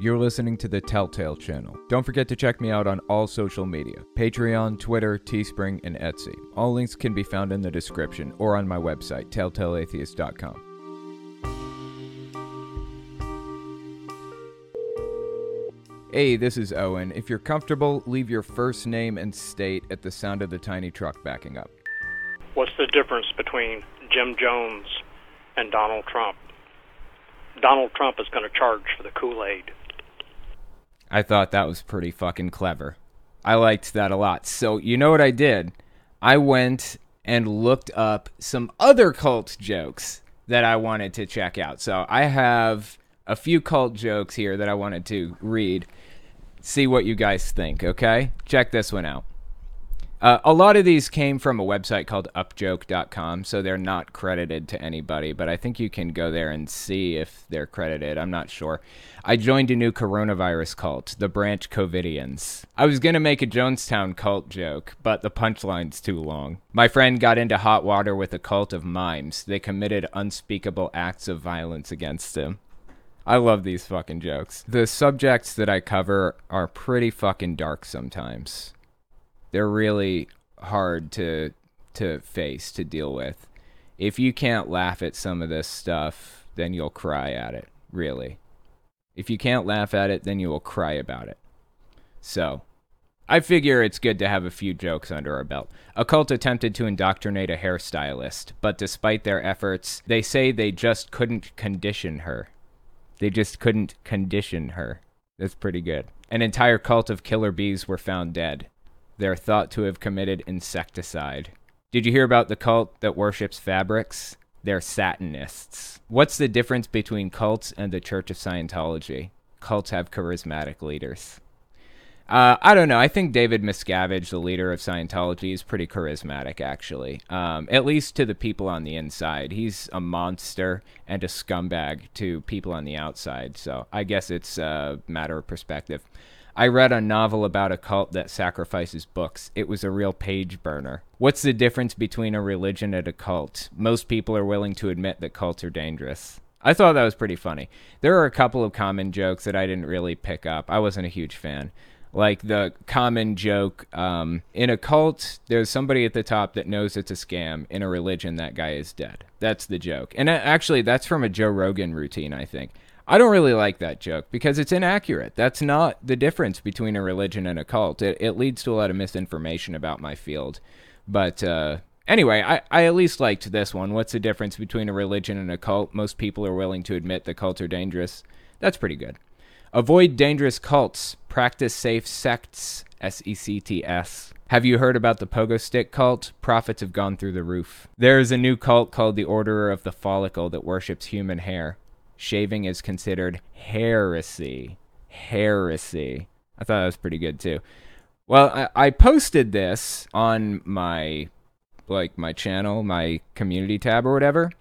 You're listening to the Telltale channel. Don't forget to check me out on all social media Patreon, Twitter, Teespring, and Etsy. All links can be found in the description or on my website, telltaleatheist.com. Hey, this is Owen. If you're comfortable, leave your first name and state at the sound of the tiny truck backing up. What's the difference between Jim Jones and Donald Trump? Donald Trump is going to charge for the Kool Aid. I thought that was pretty fucking clever. I liked that a lot. So, you know what I did? I went and looked up some other cult jokes that I wanted to check out. So, I have a few cult jokes here that I wanted to read. See what you guys think, okay? Check this one out. Uh, a lot of these came from a website called upjoke.com, so they're not credited to anybody, but I think you can go there and see if they're credited. I'm not sure. I joined a new coronavirus cult, the Branch Covidians. I was going to make a Jonestown cult joke, but the punchline's too long. My friend got into hot water with a cult of mimes. They committed unspeakable acts of violence against him. I love these fucking jokes. The subjects that I cover are pretty fucking dark sometimes they're really hard to to face to deal with. If you can't laugh at some of this stuff, then you'll cry at it, really. If you can't laugh at it, then you will cry about it. So, I figure it's good to have a few jokes under our belt. A cult attempted to indoctrinate a hairstylist, but despite their efforts, they say they just couldn't condition her. They just couldn't condition her. That's pretty good. An entire cult of killer bees were found dead. They're thought to have committed insecticide. Did you hear about the cult that worships fabrics? They're Satanists. What's the difference between cults and the Church of Scientology? Cults have charismatic leaders. Uh, I don't know. I think David Miscavige, the leader of Scientology, is pretty charismatic, actually. Um, at least to the people on the inside. He's a monster and a scumbag to people on the outside. So I guess it's a matter of perspective. I read a novel about a cult that sacrifices books. It was a real page burner. What's the difference between a religion and a cult? Most people are willing to admit that cults are dangerous. I thought that was pretty funny. There are a couple of common jokes that I didn't really pick up. I wasn't a huge fan. Like the common joke um, in a cult, there's somebody at the top that knows it's a scam. In a religion, that guy is dead. That's the joke. And uh, actually, that's from a Joe Rogan routine, I think. I don't really like that joke because it's inaccurate. That's not the difference between a religion and a cult. It, it leads to a lot of misinformation about my field. But uh, anyway, I, I at least liked this one. What's the difference between a religion and a cult? Most people are willing to admit that cults are dangerous. That's pretty good. Avoid dangerous cults. Practice safe sects. S E C T S. Have you heard about the pogo stick cult? Profits have gone through the roof. There is a new cult called the Order of the Follicle that worships human hair shaving is considered heresy. Heresy. I thought that was pretty good too. Well, I, I posted this on my like my channel, my community tab or whatever.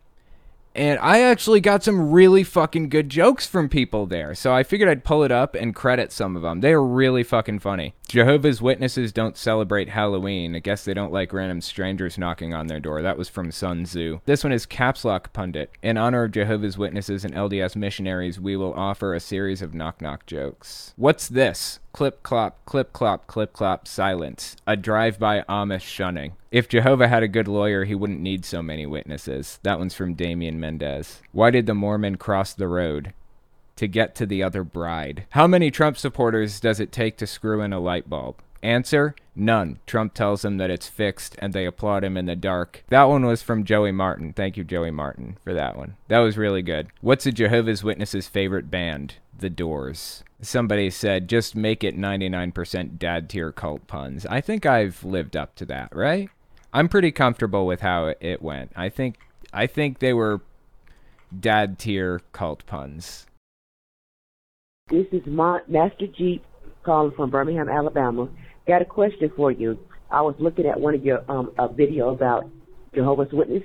And I actually got some really fucking good jokes from people there. So I figured I'd pull it up and credit some of them. They are really fucking funny. Jehovah's Witnesses don't celebrate Halloween. I guess they don't like random strangers knocking on their door. That was from Sun Tzu. This one is Caps Lock Pundit. In honor of Jehovah's Witnesses and LDS missionaries, we will offer a series of knock knock jokes. What's this? Clip clop, clip clop, clip clop, silence. A drive by Amish shunning. If Jehovah had a good lawyer, he wouldn't need so many witnesses. That one's from Damien Mendez. Why did the Mormon cross the road? To get to the other bride. How many Trump supporters does it take to screw in a light bulb? Answer None. Trump tells them that it's fixed and they applaud him in the dark. That one was from Joey Martin. Thank you, Joey Martin, for that one. That was really good. What's a Jehovah's Witnesses' favorite band? The Doors. Somebody said, just make it 99% dad tier cult puns. I think I've lived up to that, right? I'm pretty comfortable with how it went. I think I think they were dad tier cult puns. This is Ma- Master Jeep calling from Birmingham, Alabama. Got a question for you. I was looking at one of your um a video about Jehovah's Witness.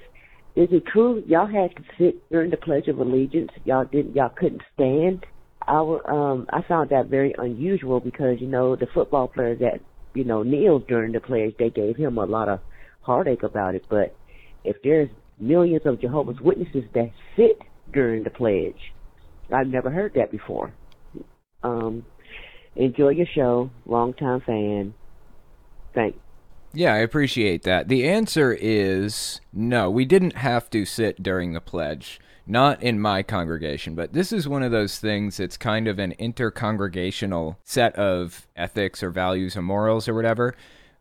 Is it true y'all had to sit during the Pledge of Allegiance? Y'all didn't. Y'all couldn't stand. I um I found that very unusual because you know the football players that you know kneels during the pledge, they gave him a lot of heartache about it. But if there's millions of Jehovah's Witnesses that sit during the pledge, I've never heard that before. Um, enjoy your show. Long time fan. Thanks. Yeah, I appreciate that. The answer is no. We didn't have to sit during the pledge. Not in my congregation, but this is one of those things that's kind of an intercongregational set of ethics or values or morals or whatever.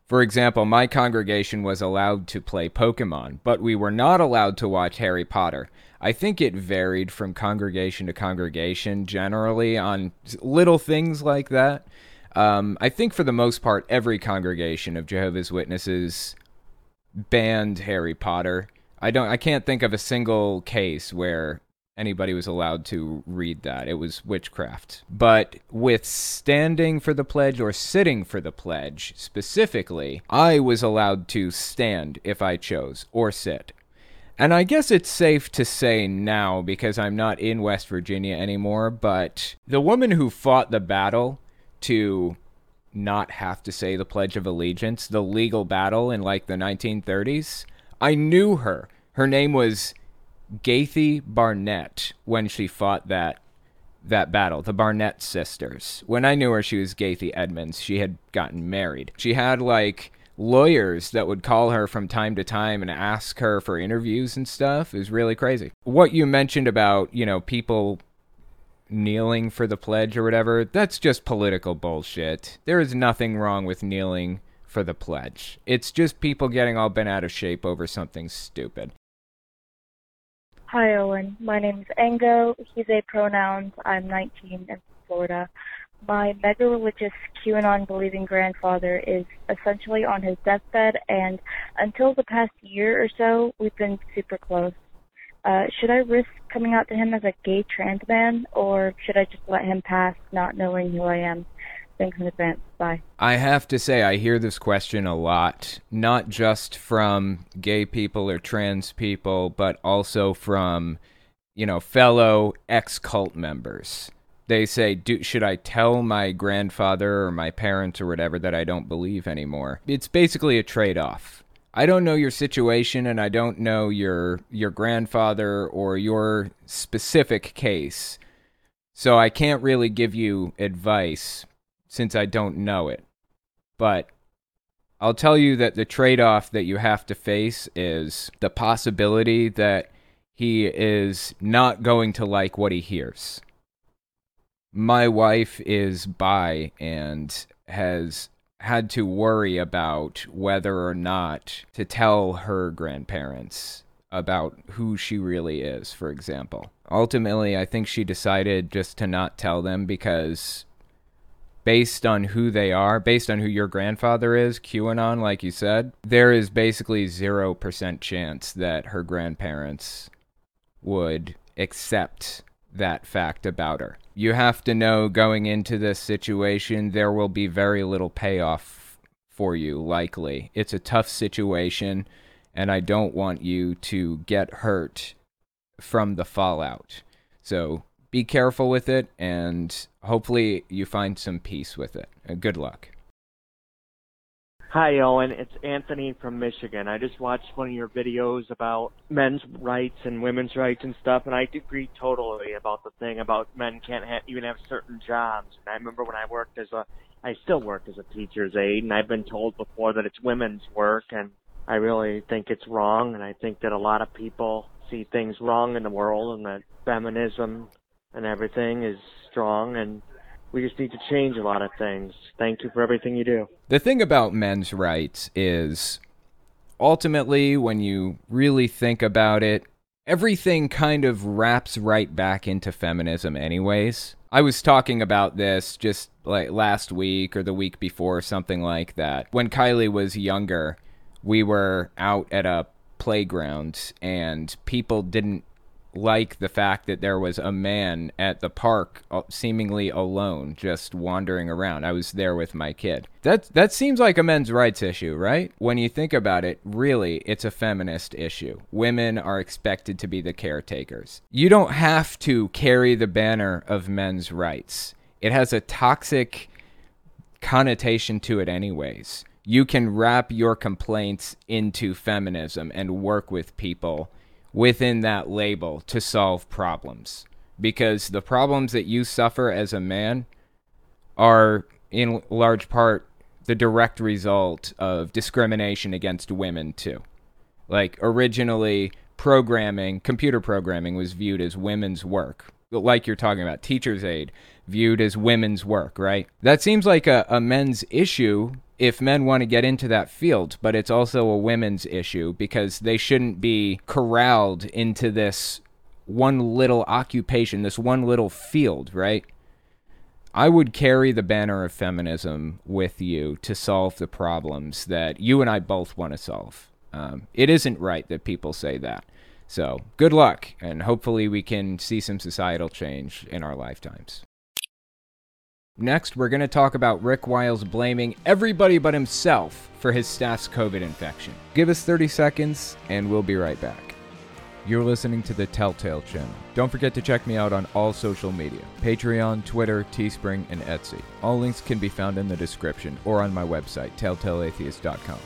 For example, my congregation was allowed to play Pokemon, but we were not allowed to watch Harry Potter. I think it varied from congregation to congregation generally on little things like that. Um, I think for the most part, every congregation of Jehovah's Witnesses banned Harry Potter. I don't. I can't think of a single case where anybody was allowed to read that. It was witchcraft. But with standing for the pledge or sitting for the pledge specifically, I was allowed to stand if I chose or sit. And I guess it's safe to say now because I'm not in West Virginia anymore, but the woman who fought the battle to not have to say the Pledge of Allegiance, the legal battle in like the 1930s. I knew her. Her name was Gathie Barnett when she fought that that battle, the Barnett sisters. When I knew her, she was Gathie Edmonds. She had gotten married. She had like lawyers that would call her from time to time and ask her for interviews and stuff. It was really crazy. What you mentioned about, you know, people kneeling for the pledge or whatever, that's just political bullshit. There is nothing wrong with kneeling for the pledge. It's just people getting all bent out of shape over something stupid. Hi, Owen. My name is Ango. He's a pronouns. I'm 19 in Florida. My mega religious QAnon believing grandfather is essentially on his deathbed, and until the past year or so, we've been super close. Uh, should I risk coming out to him as a gay trans man, or should I just let him pass, not knowing who I am? Thanks in advance. Bye. I have to say, I hear this question a lot, not just from gay people or trans people, but also from, you know, fellow ex cult members. They say, should I tell my grandfather or my parents or whatever that I don't believe anymore? It's basically a trade off I don't know your situation and I don't know your your grandfather or your specific case. So I can't really give you advice since I don't know it. But I'll tell you that the trade-off that you have to face is the possibility that he is not going to like what he hears. My wife is bi and has had to worry about whether or not to tell her grandparents about who she really is, for example. Ultimately, I think she decided just to not tell them because based on who they are, based on who your grandfather is, QAnon, like you said, there is basically 0% chance that her grandparents would accept that fact about her. You have to know going into this situation, there will be very little payoff for you, likely. It's a tough situation, and I don't want you to get hurt from the fallout. So be careful with it, and hopefully you find some peace with it. Uh, good luck. Hi, Owen. It's Anthony from Michigan. I just watched one of your videos about men's rights and women's rights and stuff, and I agree totally about the thing about men can't ha- even have certain jobs. And I remember when I worked as a, I still work as a teacher's aide, and I've been told before that it's women's work, and I really think it's wrong, and I think that a lot of people see things wrong in the world, and that feminism and everything is strong, and we just need to change a lot of things. Thank you for everything you do. The thing about men's rights is ultimately, when you really think about it, everything kind of wraps right back into feminism, anyways. I was talking about this just like last week or the week before, something like that. When Kylie was younger, we were out at a playground and people didn't like the fact that there was a man at the park uh, seemingly alone just wandering around. I was there with my kid. That that seems like a men's rights issue, right? When you think about it, really it's a feminist issue. Women are expected to be the caretakers. You don't have to carry the banner of men's rights. It has a toxic connotation to it anyways. You can wrap your complaints into feminism and work with people within that label to solve problems. Because the problems that you suffer as a man are in large part the direct result of discrimination against women too. Like originally programming, computer programming was viewed as women's work. Like you're talking about, teacher's aide viewed as women's work, right? That seems like a, a men's issue if men want to get into that field, but it's also a women's issue because they shouldn't be corralled into this one little occupation, this one little field, right? I would carry the banner of feminism with you to solve the problems that you and I both want to solve. Um, it isn't right that people say that. So, good luck, and hopefully, we can see some societal change in our lifetimes. Next, we're going to talk about Rick Wiles blaming everybody but himself for his staff's COVID infection. Give us 30 seconds, and we'll be right back. You're listening to the Telltale channel. Don't forget to check me out on all social media Patreon, Twitter, Teespring, and Etsy. All links can be found in the description or on my website, telltaleatheist.com.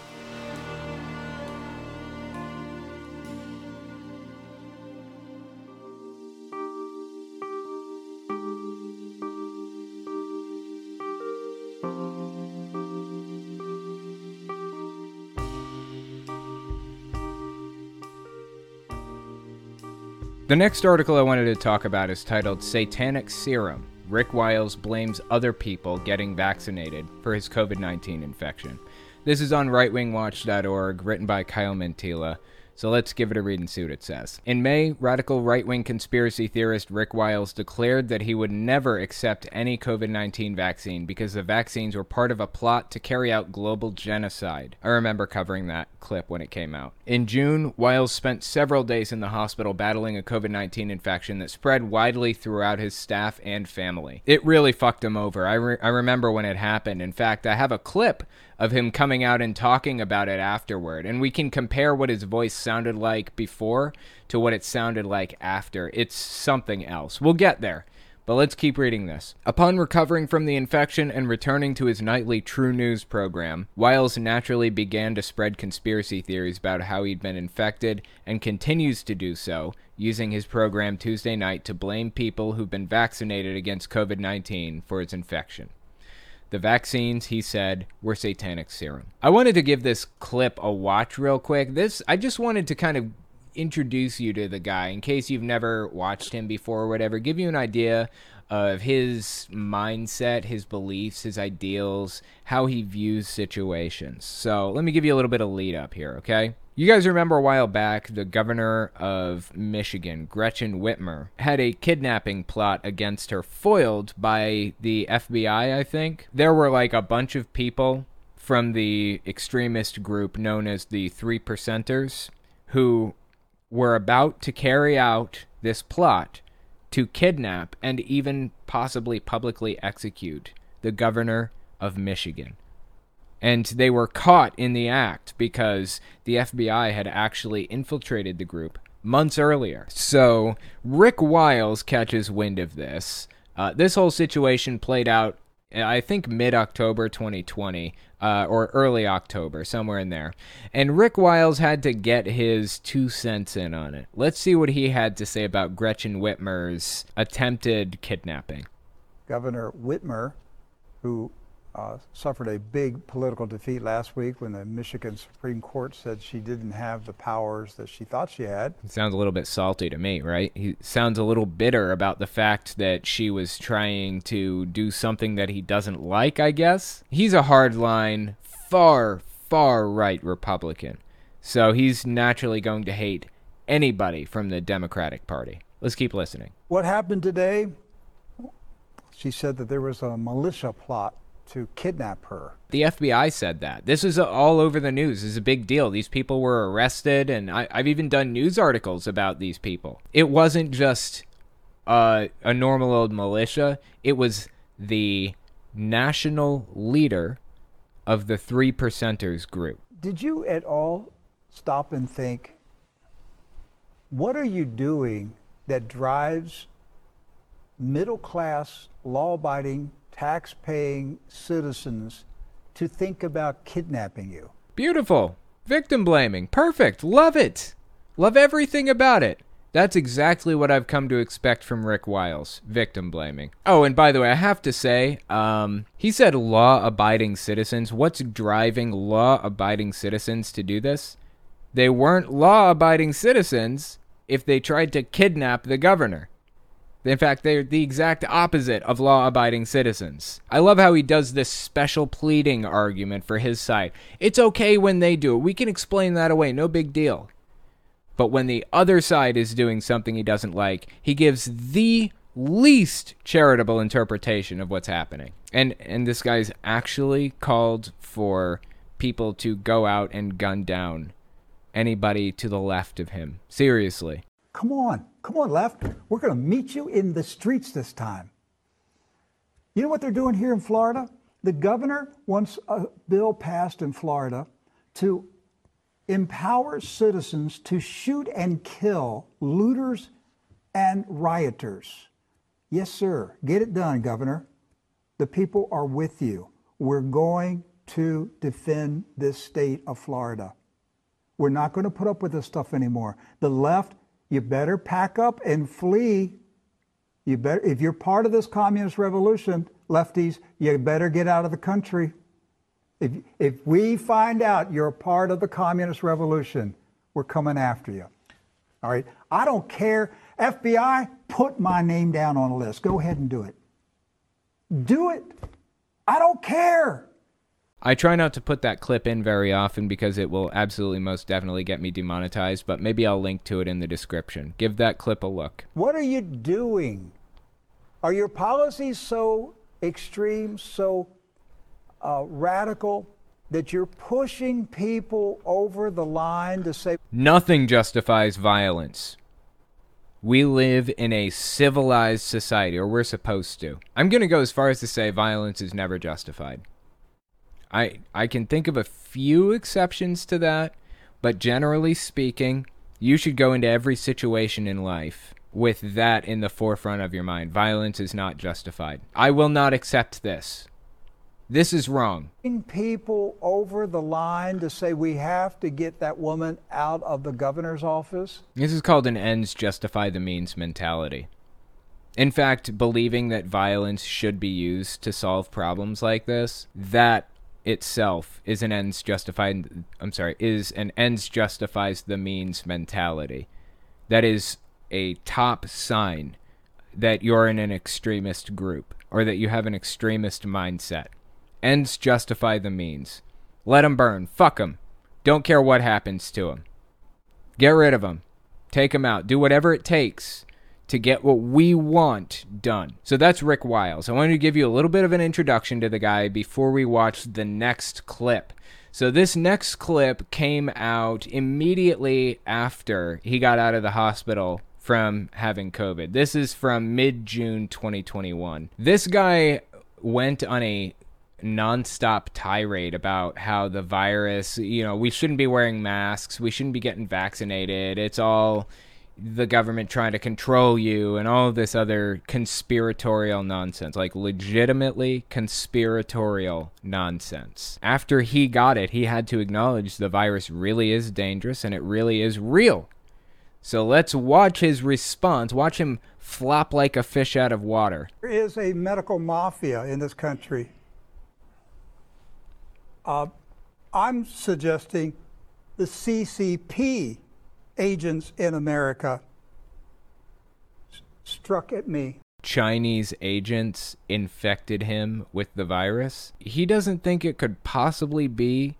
The next article I wanted to talk about is titled Satanic Serum. Rick Wiles blames other people getting vaccinated for his COVID 19 infection. This is on rightwingwatch.org, written by Kyle Mantyla. So let's give it a read and see what it says. In May, radical right wing conspiracy theorist Rick Wiles declared that he would never accept any COVID 19 vaccine because the vaccines were part of a plot to carry out global genocide. I remember covering that clip when it came out. In June, Wiles spent several days in the hospital battling a COVID 19 infection that spread widely throughout his staff and family. It really fucked him over. I, re- I remember when it happened. In fact, I have a clip of him coming out and talking about it afterward. And we can compare what his voice sounded like before to what it sounded like after. It's something else. We'll get there. But let's keep reading this. Upon recovering from the infection and returning to his nightly True News program, Wiles naturally began to spread conspiracy theories about how he'd been infected and continues to do so, using his program Tuesday night to blame people who've been vaccinated against COVID 19 for its infection. The vaccines, he said, were satanic serum. I wanted to give this clip a watch real quick. This I just wanted to kind of introduce you to the guy in case you've never watched him before or whatever, give you an idea of his mindset, his beliefs, his ideals, how he views situations. So, let me give you a little bit of lead up here, okay? You guys remember a while back, the governor of Michigan, Gretchen Whitmer, had a kidnapping plot against her foiled by the FBI, I think. There were like a bunch of people from the extremist group known as the Three Percenters who were about to carry out this plot to kidnap and even possibly publicly execute the governor of Michigan and they were caught in the act because the FBI had actually infiltrated the group months earlier. So Rick Wiles catches wind of this. Uh, this whole situation played out, I think, mid October 2020 uh, or early October, somewhere in there. And Rick Wiles had to get his two cents in on it. Let's see what he had to say about Gretchen Whitmer's attempted kidnapping. Governor Whitmer, who uh, suffered a big political defeat last week when the Michigan Supreme Court said she didn't have the powers that she thought she had. It sounds a little bit salty to me, right? He sounds a little bitter about the fact that she was trying to do something that he doesn't like, I guess. He's a hardline, far, far right Republican. So he's naturally going to hate anybody from the Democratic Party. Let's keep listening. What happened today? She said that there was a militia plot to kidnap her. The FBI said that. This is all over the news. This is a big deal. These people were arrested, and I, have even done news articles about these people. It wasn't just uh, a normal old militia, it was the national leader of the Three Percenters group. Did you at all stop and think, what are you doing that drives middle class, law abiding tax paying citizens to think about kidnapping you. Beautiful. Victim blaming. Perfect. Love it. Love everything about it. That's exactly what I've come to expect from Rick Wiles, victim blaming. Oh, and by the way, I have to say, um, he said law abiding citizens. What's driving law abiding citizens to do this? They weren't law abiding citizens if they tried to kidnap the governor. In fact, they're the exact opposite of law abiding citizens. I love how he does this special pleading argument for his side. It's okay when they do it. We can explain that away. No big deal. But when the other side is doing something he doesn't like, he gives the least charitable interpretation of what's happening. And and this guy's actually called for people to go out and gun down anybody to the left of him. Seriously. Come on, come on, left. We're going to meet you in the streets this time. You know what they're doing here in Florida? The governor wants a bill passed in Florida to empower citizens to shoot and kill looters and rioters. Yes, sir. Get it done, Governor. The people are with you. We're going to defend this state of Florida. We're not going to put up with this stuff anymore. The left, you better pack up and flee. You better if you're part of this communist revolution, lefties, you better get out of the country. If, if we find out you're a part of the communist revolution, we're coming after you. All right? I don't care. FBI, put my name down on a list. Go ahead and do it. Do it. I don't care. I try not to put that clip in very often because it will absolutely most definitely get me demonetized, but maybe I'll link to it in the description. Give that clip a look. What are you doing? Are your policies so extreme, so uh, radical that you're pushing people over the line to say Nothing justifies violence. We live in a civilized society, or we're supposed to. I'm going to go as far as to say violence is never justified. I I can think of a few exceptions to that, but generally speaking, you should go into every situation in life with that in the forefront of your mind. Violence is not justified. I will not accept this. This is wrong. people over the line to say we have to get that woman out of the governor's office? This is called an ends justify the means mentality. In fact, believing that violence should be used to solve problems like this, that itself is an ends justified I'm sorry, is an ends justifies the means mentality. That is a top sign that you're in an extremist group or that you have an extremist mindset. Ends justify the means. Let them burn. Fuck them. Don't care what happens to them. Get rid of them. Take them out. Do whatever it takes to get what we want done. So that's Rick Wiles. I wanted to give you a little bit of an introduction to the guy before we watch the next clip. So this next clip came out immediately after he got out of the hospital from having COVID. This is from mid June 2021. This guy went on a nonstop tirade about how the virus, you know, we shouldn't be wearing masks, we shouldn't be getting vaccinated. It's all the government trying to control you and all this other conspiratorial nonsense, like legitimately conspiratorial nonsense. After he got it, he had to acknowledge the virus really is dangerous and it really is real. So let's watch his response. Watch him flop like a fish out of water. There is a medical mafia in this country uh, I'm suggesting the CCP agents in America struck at me. Chinese agents infected him with the virus. He doesn't think it could possibly be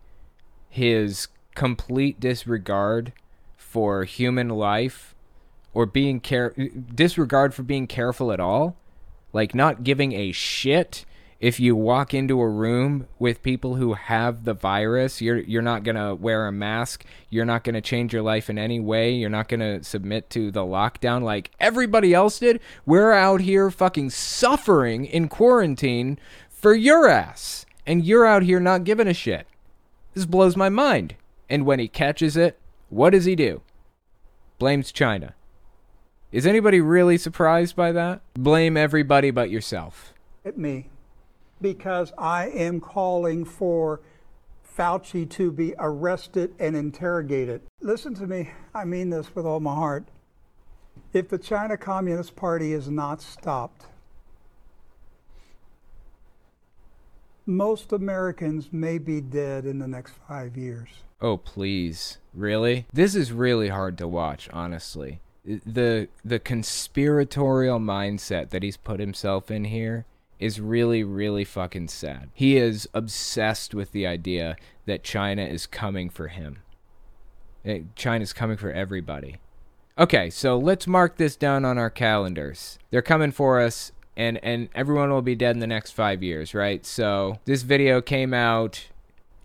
his complete disregard for human life or being care disregard for being careful at all like not giving a shit if you walk into a room with people who have the virus, you're you're not going to wear a mask, you're not going to change your life in any way, you're not going to submit to the lockdown like everybody else did. We're out here fucking suffering in quarantine for your ass, and you're out here not giving a shit. This blows my mind. And when he catches it, what does he do? Blames China. Is anybody really surprised by that? Blame everybody but yourself. At me because I am calling for Fauci to be arrested and interrogated. Listen to me, I mean this with all my heart. If the China Communist Party is not stopped, most Americans may be dead in the next five years. Oh, please. Really? This is really hard to watch, honestly. The the conspiratorial mindset that he's put himself in here is really really fucking sad. He is obsessed with the idea that China is coming for him. Eh, China's coming for everybody. Okay, so let's mark this down on our calendars. They're coming for us and and everyone will be dead in the next 5 years, right? So this video came out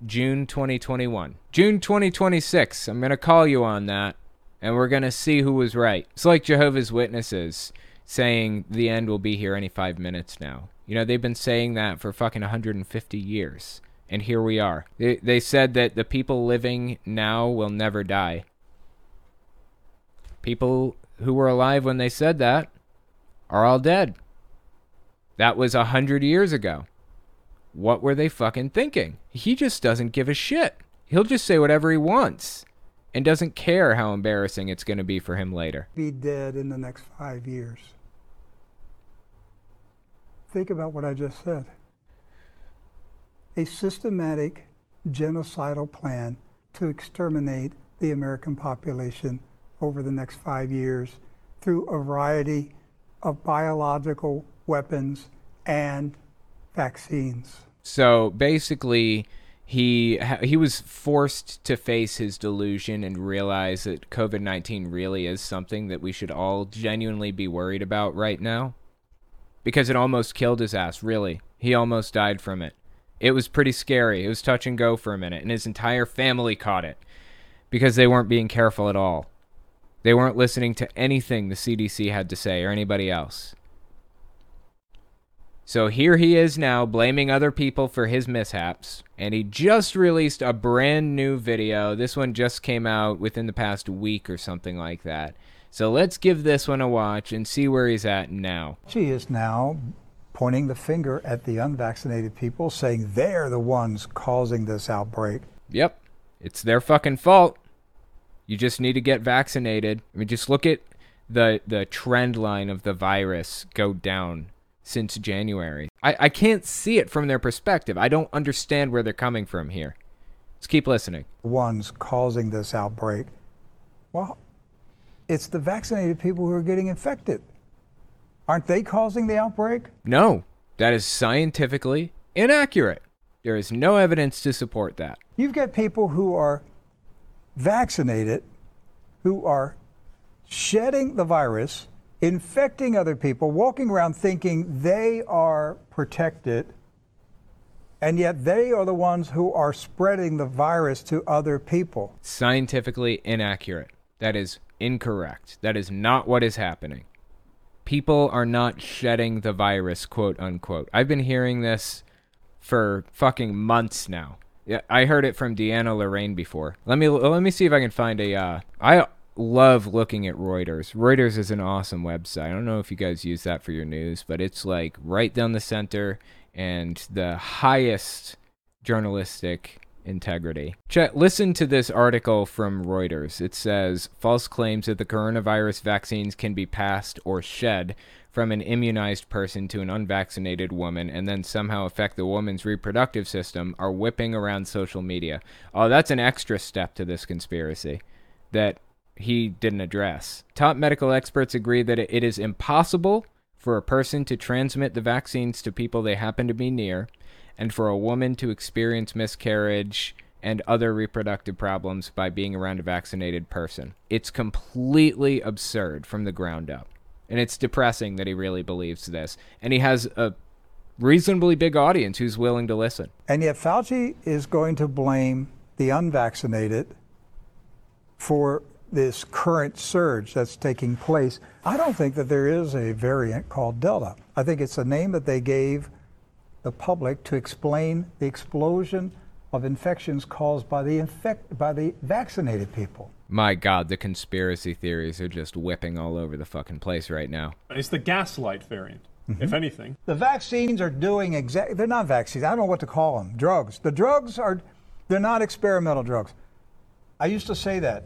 June 2021. June 2026. I'm going to call you on that and we're going to see who was right. It's like Jehovah's Witnesses saying the end will be here any 5 minutes now. You know, they've been saying that for fucking 150 years. And here we are. They, they said that the people living now will never die. People who were alive when they said that are all dead. That was a hundred years ago. What were they fucking thinking? He just doesn't give a shit. He'll just say whatever he wants and doesn't care how embarrassing it's going to be for him later. Be dead in the next five years. Think about what I just said. A systematic genocidal plan to exterminate the American population over the next five years through a variety of biological weapons and vaccines. So basically, he he was forced to face his delusion and realize that COVID-19 really is something that we should all genuinely be worried about right now because it almost killed his ass, really. He almost died from it. It was pretty scary. It was touch and go for a minute and his entire family caught it because they weren't being careful at all. They weren't listening to anything the CDC had to say or anybody else. So here he is now blaming other people for his mishaps. And he just released a brand new video. This one just came out within the past week or something like that. So let's give this one a watch and see where he's at now. She is now pointing the finger at the unvaccinated people, saying they're the ones causing this outbreak. Yep. It's their fucking fault. You just need to get vaccinated. I mean, just look at the the trend line of the virus go down since January. I, I can't see it from their perspective. I don't understand where they're coming from here. Let's keep listening. Ones causing this outbreak. Well, it's the vaccinated people who are getting infected. Aren't they causing the outbreak? No, that is scientifically inaccurate. There is no evidence to support that. You've got people who are vaccinated, who are shedding the virus, infecting other people, walking around thinking they are protected, and yet they are the ones who are spreading the virus to other people. Scientifically inaccurate. That is incorrect. That is not what is happening. People are not shedding the virus, quote unquote. I've been hearing this for fucking months now. Yeah, I heard it from Deanna Lorraine before. Let me let me see if I can find a. Uh, I love looking at Reuters. Reuters is an awesome website. I don't know if you guys use that for your news, but it's like right down the center and the highest journalistic integrity. Check, listen to this article from Reuters. It says false claims that the coronavirus vaccines can be passed or shed from an immunized person to an unvaccinated woman and then somehow affect the woman's reproductive system are whipping around social media. Oh, that's an extra step to this conspiracy that he didn't address. Top medical experts agree that it is impossible for a person to transmit the vaccines to people they happen to be near and for a woman to experience miscarriage and other reproductive problems by being around a vaccinated person. It's completely absurd from the ground up. And it's depressing that he really believes this. And he has a reasonably big audience who's willing to listen. And yet Fauci is going to blame the unvaccinated for this current surge that's taking place. I don't think that there is a variant called Delta. I think it's a name that they gave the public to explain the explosion of infections caused by the infect by the vaccinated people. My God, the conspiracy theories are just whipping all over the fucking place right now. It's the gaslight variant, mm-hmm. if anything. The vaccines are doing exactly. They're not vaccines. I don't know what to call them. Drugs. The drugs are. They're not experimental drugs. I used to say that.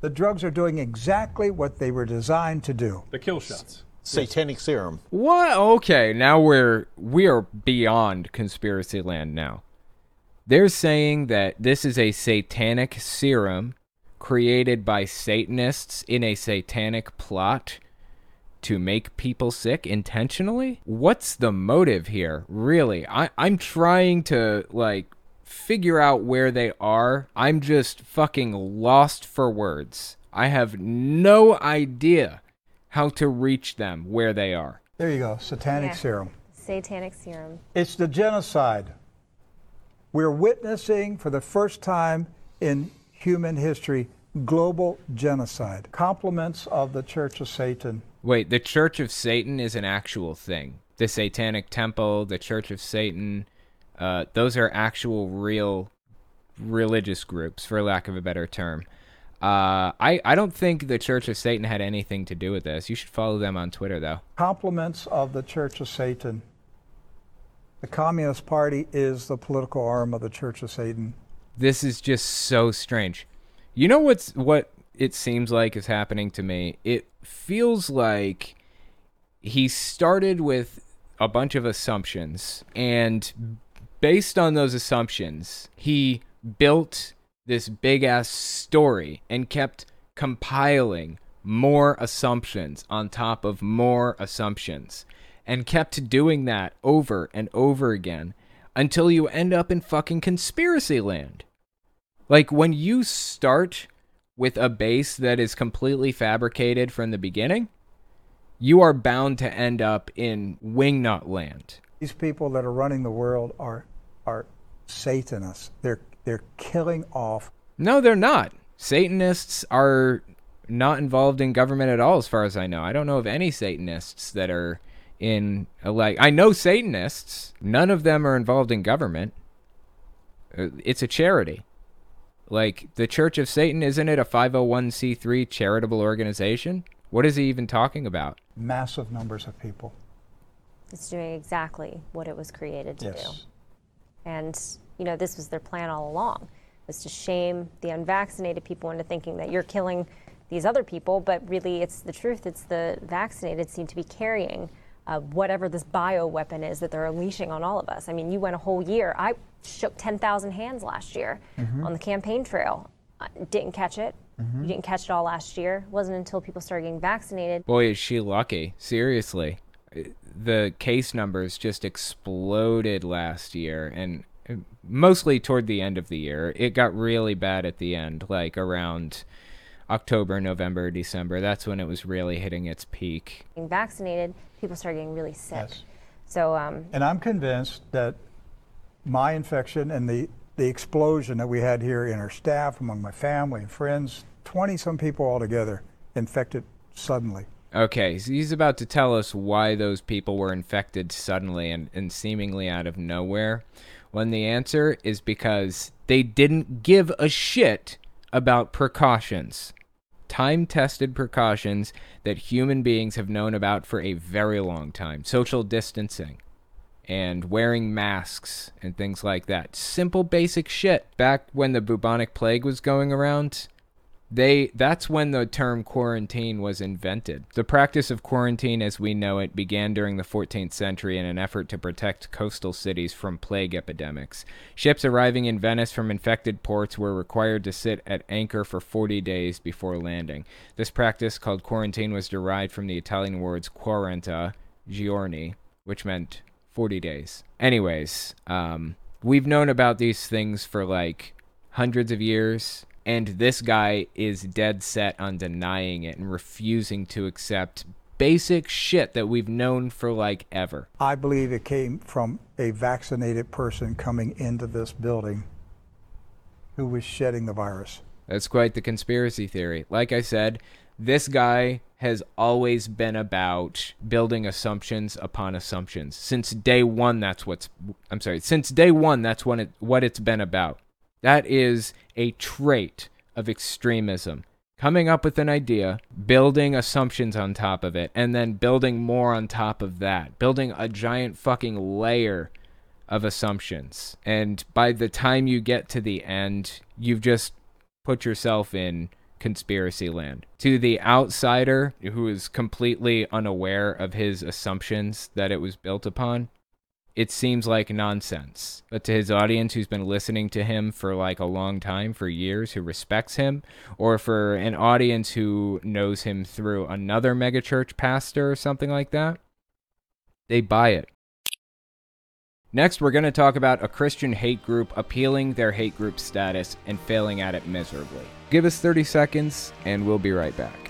The drugs are doing exactly what they were designed to do. The kill shots. Satanic serum. What? Okay, now we're we are beyond conspiracy land now. They're saying that this is a satanic serum created by Satanists in a satanic plot to make people sick intentionally? What's the motive here? Really? I, I'm trying to like figure out where they are. I'm just fucking lost for words. I have no idea how to reach them where they are. There you go, satanic Yeah. serum. Satanic serum. It's the genocide. We're witnessing for the first time in human history global genocide. Compliments of the Church of Satan. Wait, the Church of Satan is an actual thing. The Satanic Temple, the Church of Satan, uh, those are actual, real religious groups, for lack of a better term. Uh, I, I don't think the Church of Satan had anything to do with this. You should follow them on Twitter, though. Compliments of the Church of Satan. The Communist Party is the political arm of the Church of Satan. This is just so strange. You know what's what it seems like is happening to me? It feels like he started with a bunch of assumptions and based on those assumptions, he built this big ass story and kept compiling more assumptions on top of more assumptions and kept doing that over and over again until you end up in fucking conspiracy land. Like when you start with a base that is completely fabricated from the beginning, you are bound to end up in wingnut land. These people that are running the world are are Satanists. They're they're killing off No, they're not. Satanists are not involved in government at all, as far as I know. I don't know of any Satanists that are in like. I know Satanists. None of them are involved in government. Uh, It's a charity. Like the Church of Satan, isn't it a 501c3 charitable organization? What is he even talking about? massive numbers of people. It's doing exactly what it was created to do. And, you know, this was their plan all along, was to shame the unvaccinated people into thinking that you're killing these other people, but really it's the truth. It's the vaccinated seem to be carrying uh, whatever this bio weapon is that they're unleashing on all of us. I mean, you went a whole year. I shook 10,000 hands last year on the campaign trail. I didn't catch it. You didn't catch it all last year. It wasn't until people started getting vaccinated. Boy, is she lucky. Seriously. Uh, The case numbers just exploded last year, and mostly toward the end of the year. It got really bad at the end, like around October, November, December. That's when it was really hitting its peak. Getting vaccinated, people started getting really sick. Yes. So, um, And I'm convinced that my infection and the, the explosion that we had here in our staff, among my family and friends, 20 some people altogether infected suddenly. Okay, so he's about to tell us why those people were infected suddenly and, and seemingly out of nowhere. When the answer is because they didn't give a shit about precautions. Time tested precautions that human beings have known about for a very long time social distancing and wearing masks and things like that. Simple, basic shit. Back when the bubonic plague was going around, they that's when the term quarantine was invented. The practice of quarantine as we know it began during the 14th century in an effort to protect coastal cities from plague epidemics. Ships arriving in Venice from infected ports were required to sit at anchor for 40 days before landing. This practice called quarantine was derived from the Italian words quaranta giorni, which meant 40 days. Anyways, um we've known about these things for like hundreds of years and this guy is dead set on denying it and refusing to accept basic shit that we've known for like ever. I believe it came from a vaccinated person coming into this building who was shedding the virus. That's quite the conspiracy theory. Like I said, this guy has always been about building assumptions upon assumptions. Since day 1 that's what's I'm sorry, since day 1 that's what it what it's been about. That is a trait of extremism. Coming up with an idea, building assumptions on top of it, and then building more on top of that. Building a giant fucking layer of assumptions. And by the time you get to the end, you've just put yourself in conspiracy land. To the outsider who is completely unaware of his assumptions that it was built upon, it seems like nonsense. But to his audience who's been listening to him for like a long time, for years, who respects him, or for an audience who knows him through another megachurch pastor or something like that, they buy it. Next, we're going to talk about a Christian hate group appealing their hate group status and failing at it miserably. Give us 30 seconds, and we'll be right back.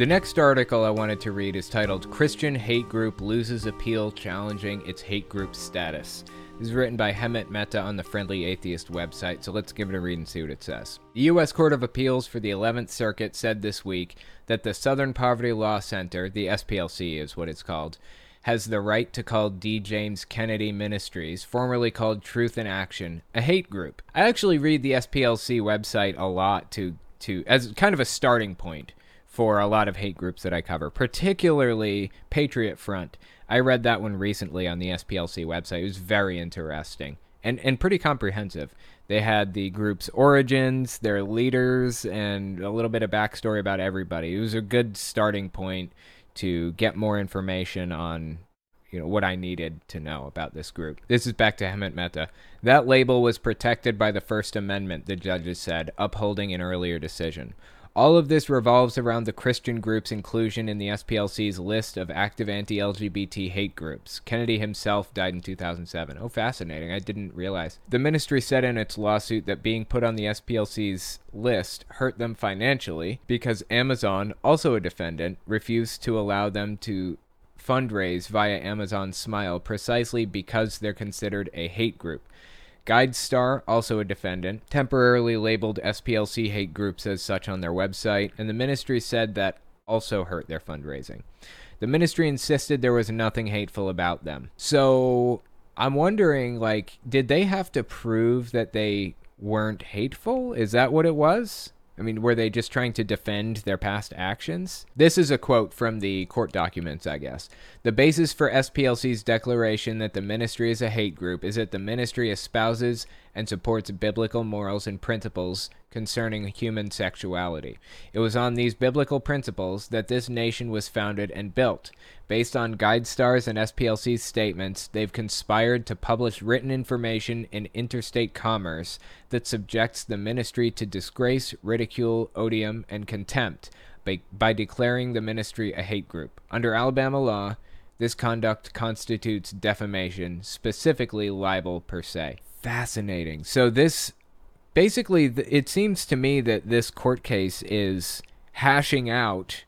The next article I wanted to read is titled Christian Hate Group Loses Appeal Challenging Its Hate Group Status. This is written by Hemant Mehta on the Friendly Atheist website, so let's give it a read and see what it says. The U.S. Court of Appeals for the 11th Circuit said this week that the Southern Poverty Law Center, the SPLC is what it's called, has the right to call D. James Kennedy Ministries, formerly called Truth in Action, a hate group. I actually read the SPLC website a lot to to as kind of a starting point for a lot of hate groups that I cover, particularly Patriot Front. I read that one recently on the SPLC website. It was very interesting and, and pretty comprehensive. They had the group's origins, their leaders, and a little bit of backstory about everybody. It was a good starting point to get more information on you know what I needed to know about this group. This is back to Hemant Mehta. That label was protected by the First Amendment, the judges said, upholding an earlier decision. All of this revolves around the Christian group's inclusion in the SPLC's list of active anti LGBT hate groups. Kennedy himself died in 2007. Oh, fascinating. I didn't realize. The ministry said in its lawsuit that being put on the SPLC's list hurt them financially because Amazon, also a defendant, refused to allow them to fundraise via Amazon Smile precisely because they're considered a hate group. GuideStar, also a defendant, temporarily labeled SPLC hate groups as such on their website, and the ministry said that also hurt their fundraising. The ministry insisted there was nothing hateful about them. So I'm wondering, like, did they have to prove that they weren't hateful? Is that what it was? I mean, were they just trying to defend their past actions? This is a quote from the court documents, I guess. The basis for SPLC's declaration that the ministry is a hate group is that the ministry espouses and supports biblical morals and principles concerning human sexuality. It was on these biblical principles that this nation was founded and built. Based on GuideStars and SPLC's statements, they've conspired to publish written information in interstate commerce that subjects the ministry to disgrace, ridicule, odium, and contempt by, by declaring the ministry a hate group. Under Alabama law, this conduct constitutes defamation, specifically libel per se. Fascinating. So this basically it seems to me that this court case is hashing out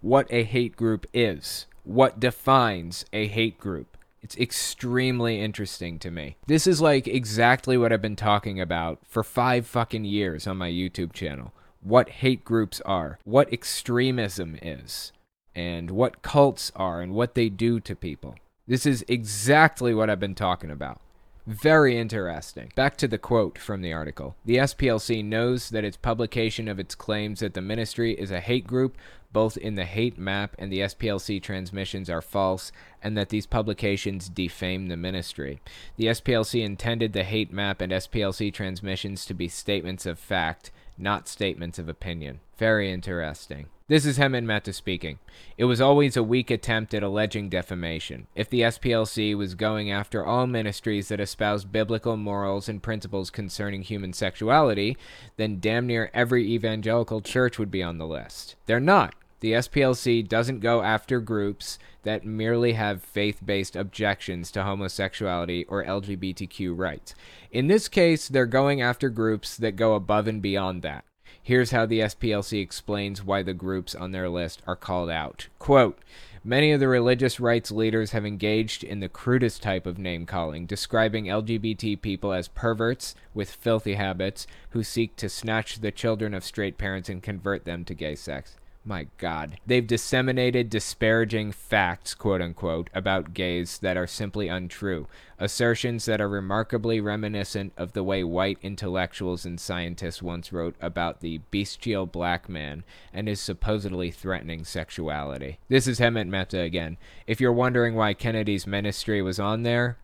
what a hate group is, what defines a hate group. It's extremely interesting to me. This is like exactly what I've been talking about for 5 fucking years on my YouTube channel. What hate groups are, what extremism is, and what cults are and what they do to people. This is exactly what I've been talking about. Very interesting. Back to the quote from the article. The SPLC knows that its publication of its claims that the ministry is a hate group, both in the hate map and the SPLC transmissions, are false, and that these publications defame the ministry. The SPLC intended the hate map and SPLC transmissions to be statements of fact, not statements of opinion. Very interesting. This is Hemant Mehta speaking. It was always a weak attempt at alleging defamation. If the SPLC was going after all ministries that espouse biblical morals and principles concerning human sexuality, then damn near every evangelical church would be on the list. They're not. The SPLC doesn't go after groups that merely have faith based objections to homosexuality or LGBTQ rights. In this case, they're going after groups that go above and beyond that. Here's how the SPLC explains why the groups on their list are called out. Quote, Many of the religious rights leaders have engaged in the crudest type of name calling, describing LGBT people as perverts with filthy habits who seek to snatch the children of straight parents and convert them to gay sex. My God. They've disseminated disparaging facts, quote unquote, about gays that are simply untrue. Assertions that are remarkably reminiscent of the way white intellectuals and scientists once wrote about the bestial black man and his supposedly threatening sexuality. This is Hemant Mehta again. If you're wondering why Kennedy's ministry was on there,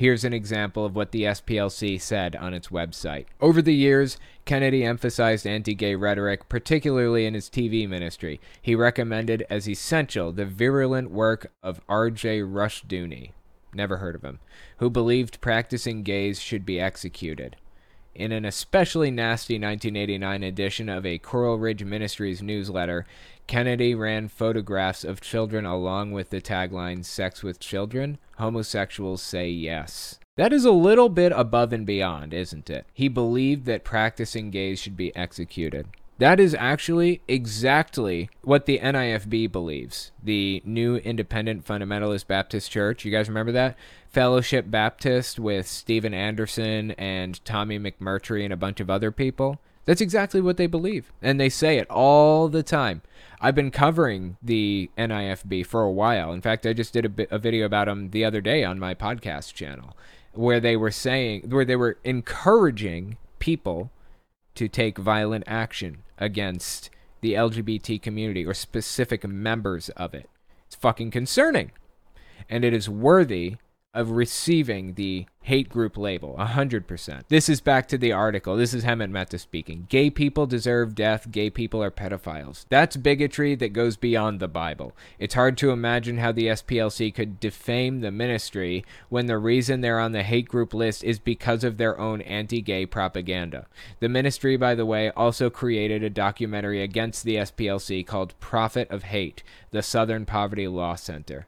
Here's an example of what the SPLC said on its website. Over the years, Kennedy emphasized anti gay rhetoric, particularly in his TV ministry. He recommended as essential the virulent work of R.J. Rushdoony, never heard of him, who believed practicing gays should be executed. In an especially nasty 1989 edition of a Coral Ridge Ministries newsletter, Kennedy ran photographs of children along with the tagline Sex with Children, homosexuals say yes. That is a little bit above and beyond, isn't it? He believed that practicing gays should be executed. That is actually exactly what the NIFB believes. The New Independent Fundamentalist Baptist Church. You guys remember that? Fellowship Baptist with Steven Anderson and Tommy McMurtry and a bunch of other people. That's exactly what they believe. And they say it all the time. I've been covering the NIFB for a while. In fact, I just did a, bit, a video about them the other day on my podcast channel where they were saying, where they were encouraging people to take violent action against the LGBT community or specific members of it. It's fucking concerning. And it is worthy of receiving the hate group label 100%. This is back to the article. This is Hemant Mehta speaking. Gay people deserve death. Gay people are pedophiles. That's bigotry that goes beyond the Bible. It's hard to imagine how the SPLC could defame the ministry when the reason they're on the hate group list is because of their own anti gay propaganda. The ministry, by the way, also created a documentary against the SPLC called Prophet of Hate, the Southern Poverty Law Center.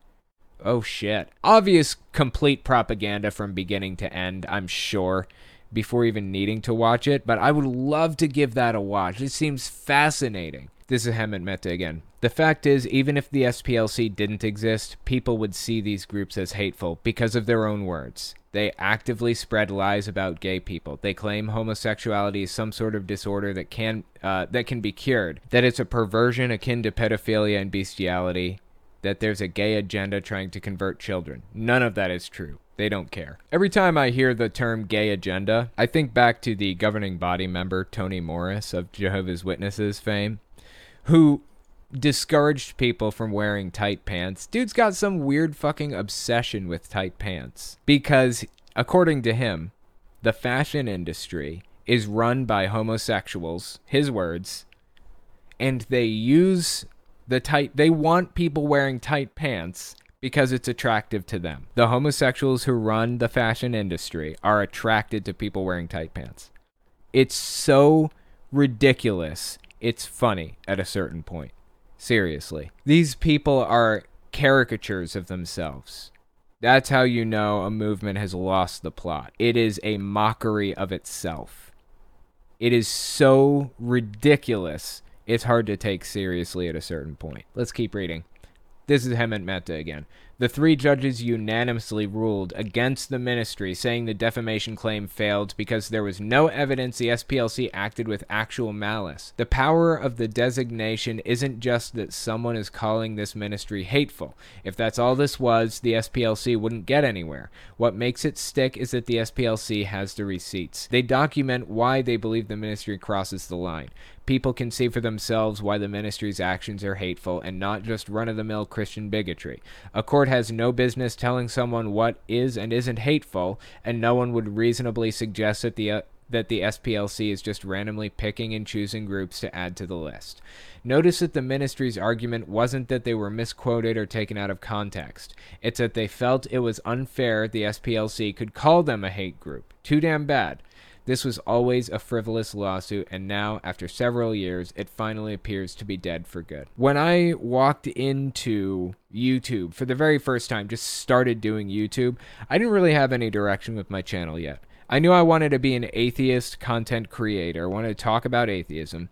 Oh shit. Obvious complete propaganda from beginning to end, I'm sure, before even needing to watch it, but I would love to give that a watch. It seems fascinating. This is Hemant Mehta again. The fact is, even if the SPLC didn't exist, people would see these groups as hateful because of their own words. They actively spread lies about gay people. They claim homosexuality is some sort of disorder that can uh, that can be cured. That it's a perversion akin to pedophilia and bestiality that there's a gay agenda trying to convert children. None of that is true. They don't care. Every time I hear the term gay agenda, I think back to the governing body member, Tony Morris of Jehovah's Witnesses fame, who discouraged people from wearing tight pants. Dude's got some weird fucking obsession with tight pants. Because, according to him, the fashion industry is run by homosexuals, his words, and they use the tight they want people wearing tight pants because it's attractive to them. The homosexuals who run the fashion industry are attracted to people wearing tight pants. It's so ridiculous. It's funny at a certain point. Seriously. These people are caricatures of themselves. That's how you know a movement has lost the plot. It is a mockery of itself. It is so ridiculous it's hard to take seriously at a certain point. Let's keep reading. This is Hemant Mehta again. The three judges unanimously ruled against the ministry, saying the defamation claim failed because there was no evidence the SPLC acted with actual malice. The power of the designation isn't just that someone is calling this ministry hateful. If that's all this was, the SPLC wouldn't get anywhere. What makes it stick is that the SPLC has the receipts. They document why they believe the ministry crosses the line people can see for themselves why the ministry's actions are hateful and not just run of the mill Christian bigotry. A court has no business telling someone what is and isn't hateful, and no one would reasonably suggest that the uh, that the SPLC is just randomly picking and choosing groups to add to the list. Notice that the ministry's argument wasn't that they were misquoted or taken out of context. It's that they felt it was unfair the SPLC could call them a hate group. Too damn bad. This was always a frivolous lawsuit, and now, after several years, it finally appears to be dead for good. When I walked into YouTube for the very first time, just started doing YouTube, I didn't really have any direction with my channel yet. I knew I wanted to be an atheist content creator, wanted to talk about atheism,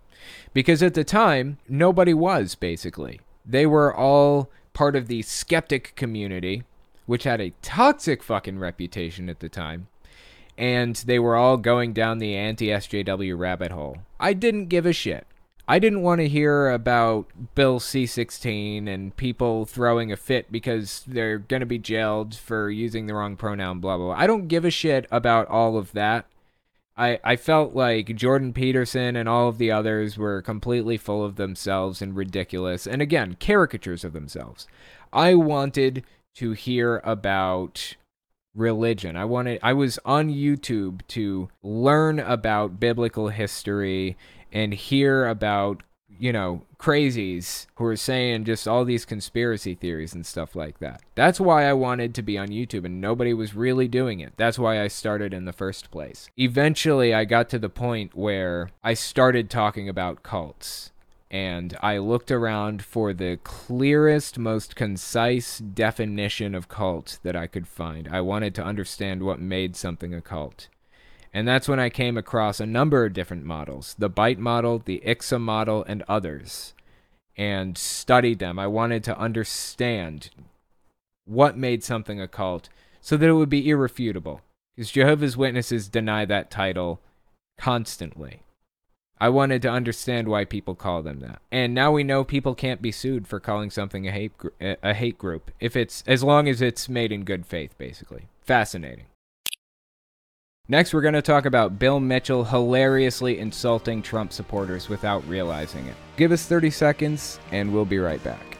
because at the time, nobody was, basically. They were all part of the skeptic community, which had a toxic fucking reputation at the time. And they were all going down the anti SJW rabbit hole. I didn't give a shit. I didn't want to hear about Bill C 16 and people throwing a fit because they're going to be jailed for using the wrong pronoun, blah, blah, blah. I don't give a shit about all of that. I, I felt like Jordan Peterson and all of the others were completely full of themselves and ridiculous. And again, caricatures of themselves. I wanted to hear about religion. I wanted I was on YouTube to learn about biblical history and hear about you know crazies who are saying just all these conspiracy theories and stuff like that. That's why I wanted to be on YouTube and nobody was really doing it. That's why I started in the first place. Eventually I got to the point where I started talking about cults and I looked around for the clearest, most concise definition of cult that I could find. I wanted to understand what made something a cult. And that's when I came across a number of different models the Bite model, the ICSA model, and others, and studied them. I wanted to understand what made something a cult so that it would be irrefutable. Because Jehovah's Witnesses deny that title constantly. I wanted to understand why people call them that. And now we know people can't be sued for calling something a hate gr- a hate group if it's as long as it's made in good faith basically. Fascinating. Next, we're going to talk about Bill Mitchell hilariously insulting Trump supporters without realizing it. Give us 30 seconds, and we'll be right back.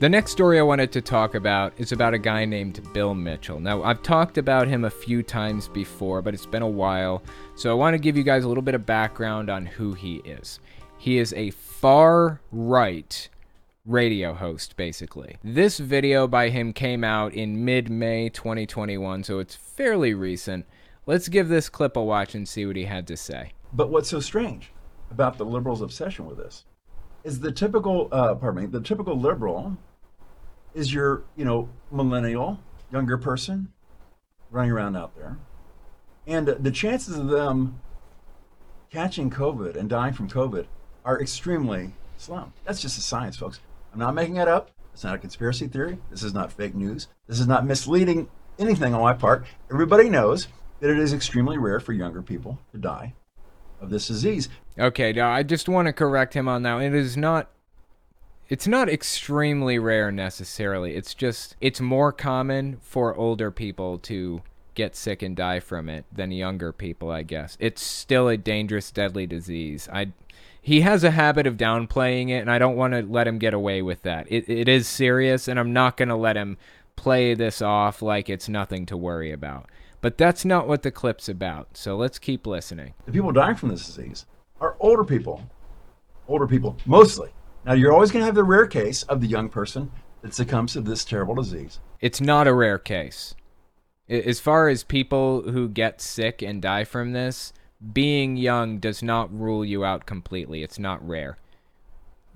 The next story I wanted to talk about is about a guy named Bill Mitchell. Now, I've talked about him a few times before, but it's been a while, so I want to give you guys a little bit of background on who he is. He is a far right radio host, basically. This video by him came out in mid May 2021, so it's fairly recent. Let's give this clip a watch and see what he had to say. But what's so strange about the liberals' obsession with this is the typical, uh, pardon me, the typical liberal is your, you know, millennial, younger person running around out there. And the chances of them catching COVID and dying from COVID are extremely slim. That's just the science, folks. I'm not making it up. It's not a conspiracy theory. This is not fake news. This is not misleading anything on my part. Everybody knows that it is extremely rare for younger people to die of this disease. Okay, now I just want to correct him on that. It is not it's not extremely rare necessarily. It's just it's more common for older people to get sick and die from it than younger people, I guess. It's still a dangerous deadly disease. I he has a habit of downplaying it and I don't want to let him get away with that. It it is serious and I'm not going to let him play this off like it's nothing to worry about. But that's not what the clip's about. So let's keep listening. The people dying from this disease are older people. Older people, mostly. Now, you're always going to have the rare case of the young person that succumbs to this terrible disease. It's not a rare case. As far as people who get sick and die from this, being young does not rule you out completely. It's not rare.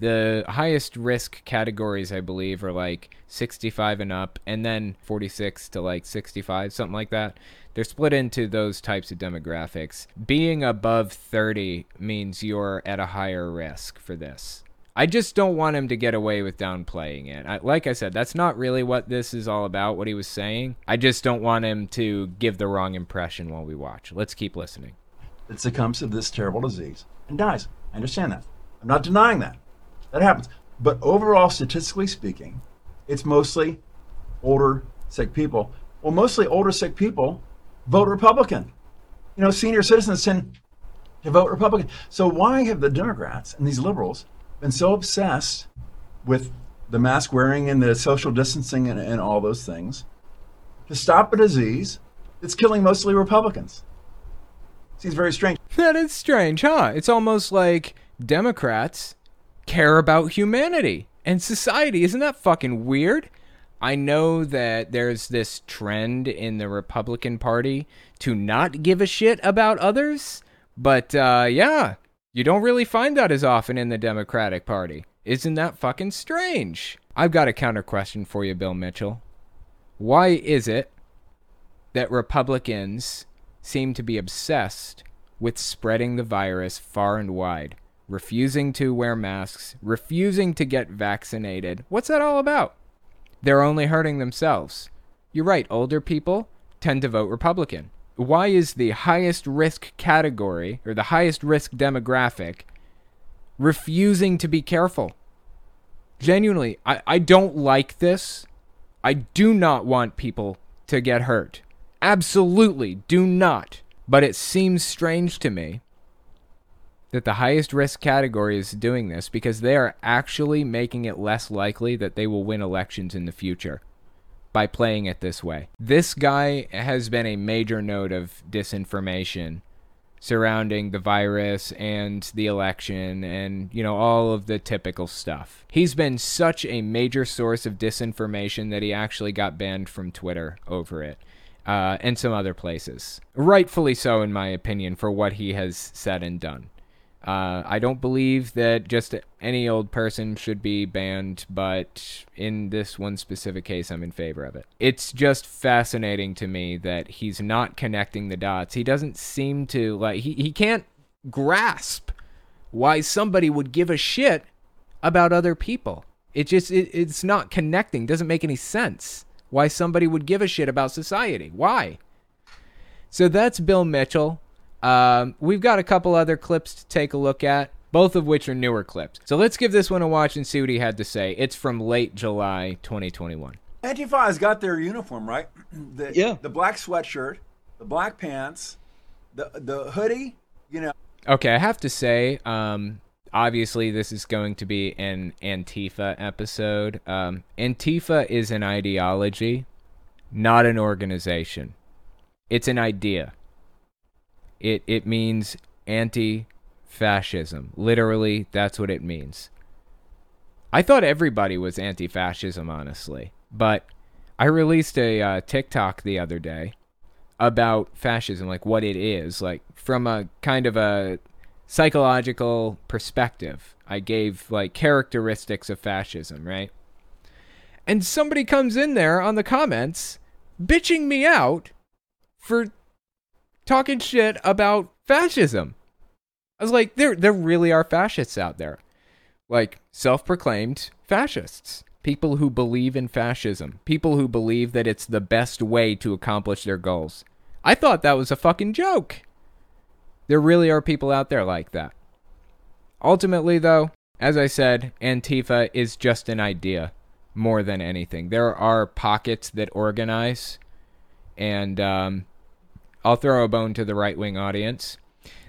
The highest risk categories, I believe, are like 65 and up, and then 46 to like 65, something like that. They're split into those types of demographics. Being above 30 means you're at a higher risk for this. I just don't want him to get away with downplaying it. I, like I said, that's not really what this is all about, what he was saying. I just don't want him to give the wrong impression while we watch. Let's keep listening. That succumbs to this terrible disease and dies. I understand that. I'm not denying that. That happens. But overall, statistically speaking, it's mostly older, sick people. Well, mostly older, sick people vote Republican. You know, senior citizens tend to vote Republican. So why have the Democrats and these liberals been so obsessed with the mask wearing and the social distancing and, and all those things to stop a disease that's killing mostly Republicans. Seems very strange. That is strange, huh? It's almost like Democrats care about humanity and society. Isn't that fucking weird? I know that there's this trend in the Republican Party to not give a shit about others, but uh, yeah, you don't really find that as often in the Democratic Party. Isn't that fucking strange? I've got a counter question for you, Bill Mitchell. Why is it that Republicans seem to be obsessed with spreading the virus far and wide, refusing to wear masks, refusing to get vaccinated? What's that all about? They're only hurting themselves. You're right, older people tend to vote Republican. Why is the highest risk category or the highest risk demographic refusing to be careful? Genuinely, I, I don't like this. I do not want people to get hurt. Absolutely do not. But it seems strange to me that the highest risk category is doing this because they are actually making it less likely that they will win elections in the future by playing it this way. This guy has been a major node of disinformation surrounding the virus and the election and you know all of the typical stuff. He's been such a major source of disinformation that he actually got banned from Twitter over it. Uh, and some other places. Rightfully so, in my opinion, for what he has said and done. Uh, I don't believe that just any old person should be banned, but in this one specific case, I'm in favor of it. It's just fascinating to me that he's not connecting the dots. He doesn't seem to, like, he, he can't grasp why somebody would give a shit about other people. It just, it, it's not connecting, doesn't make any sense why somebody would give a shit about society. Why? So that's Bill Mitchell. Um, we've got a couple other clips to take a look at, both of which are newer clips. So let's give this one a watch and see what he had to say. It's from late July 2021. Antifa's got their uniform, right? The, Yeah. The black sweatshirt, the black pants, the the hoodie. You know, Okay, I have to say, um, obviously this is going to be an Antifa episode. Um, Antifa is an ideology, not an organization. It's an idea. It it means anti-fascism. Literally, that's what it means. I thought everybody was anti-fascism, honestly, but I released a uh, TikTok the other day about fascism, like what it is, like from a kind of a psychological perspective. I gave like characteristics of fascism, right? And somebody comes in there on the comments bitching me out for talking shit about fascism. I was like, there there really are fascists out there. Like self-proclaimed fascists. People who believe in fascism. People who believe that it's the best way to accomplish their goals. I thought that was a fucking joke. There really are people out there like that. Ultimately, though, as I said, Antifa is just an idea more than anything. There are pockets that organize, and um, I'll throw a bone to the right wing audience.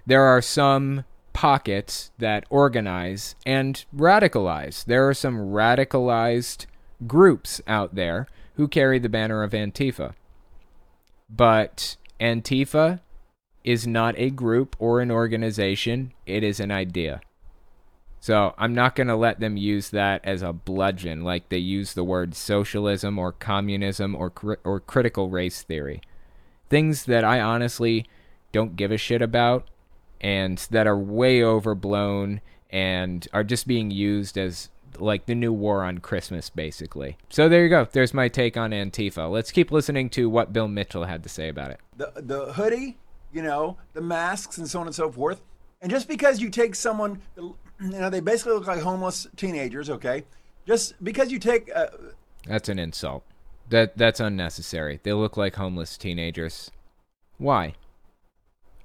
There are some pockets that organize and radicalize. There are some radicalized groups out there who carry the banner of Antifa. But Antifa is not a group or an organization, it is an idea. So I'm not going to let them use that as a bludgeon like they use the word socialism or communism or or critical race theory. Things that I honestly don't give a shit about and that are way overblown and are just being used as like the new war on Christmas basically. So there you go. There's my take on Antifa. Let's keep listening to what Bill Mitchell had to say about it. the the hoodie, you know, the masks and so on and so forth. And just because you take someone, you know, they basically look like homeless teenagers. Okay, just because you take uh, That's an insult. That that's unnecessary. They look like homeless teenagers. Why?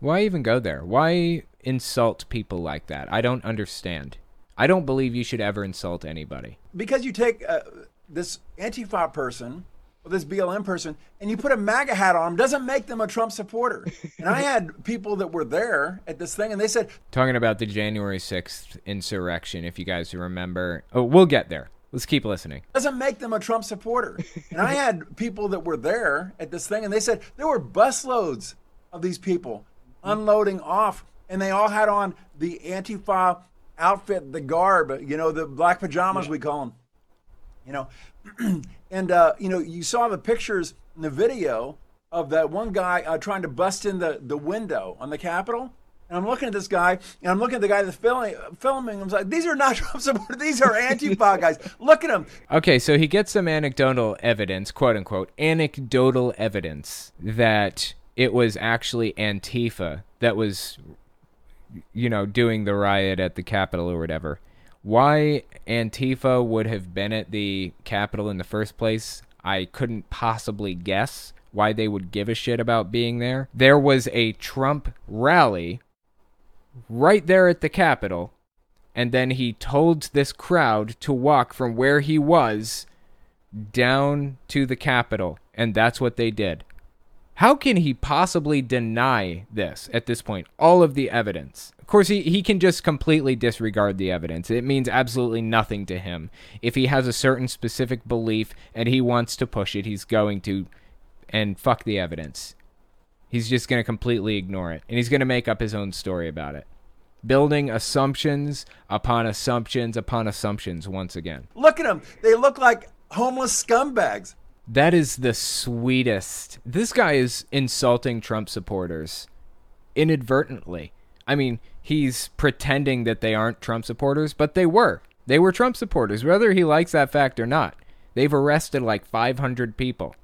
Why even go there? Why insult people like that? I don't understand. I don't believe you should ever insult anybody. because you take uh, this Antifa person or this BLM person and you put a MAGA hat on them doesn't make them a Trump supporter. and I had people that were there at this thing and they said, Talking about the January 6th insurrection, if you guys remember. Oh, we'll get there. Let's keep listening. doesn't make them a Trump supporter. and I had people that were there at this thing and they said there were busloads of these people unloading off and they all had on the Antifa outfit, the garb, you know, the black pajamas we call them. You know, and uh, you know, you saw the pictures in the video of that one guy uh, trying to bust in the, the window on the Capitol. And I'm looking at this guy, and I'm looking at the guy that's filming. filming. I'm like, these are not Trump supporters. These are Antifa guys. Look at them. Okay, so he gets some anecdotal evidence, quote unquote, anecdotal evidence that it was actually Antifa that was, you know, doing the riot at the Capitol or whatever. Why Antifa would have been at the Capitol in the first place, I couldn't possibly guess why they would give a shit about being there. There was a Trump rally right there at the Capitol, and then he told this crowd to walk from where he was down to the Capitol, and that's what they did. How can he possibly deny this at this point? All of the evidence. Of course, he, he can just completely disregard the evidence. It means absolutely nothing to him. If he has a certain specific belief and he wants to push it, he's going to, and fuck the evidence. He's just going to completely ignore it. And he's going to make up his own story about it. Building assumptions upon assumptions upon assumptions once again. Look at them. They look like homeless scumbags. That is the sweetest. This guy is insulting Trump supporters inadvertently. I mean, he's pretending that they aren't Trump supporters, but they were. They were Trump supporters, whether he likes that fact or not. They've arrested like 500 people.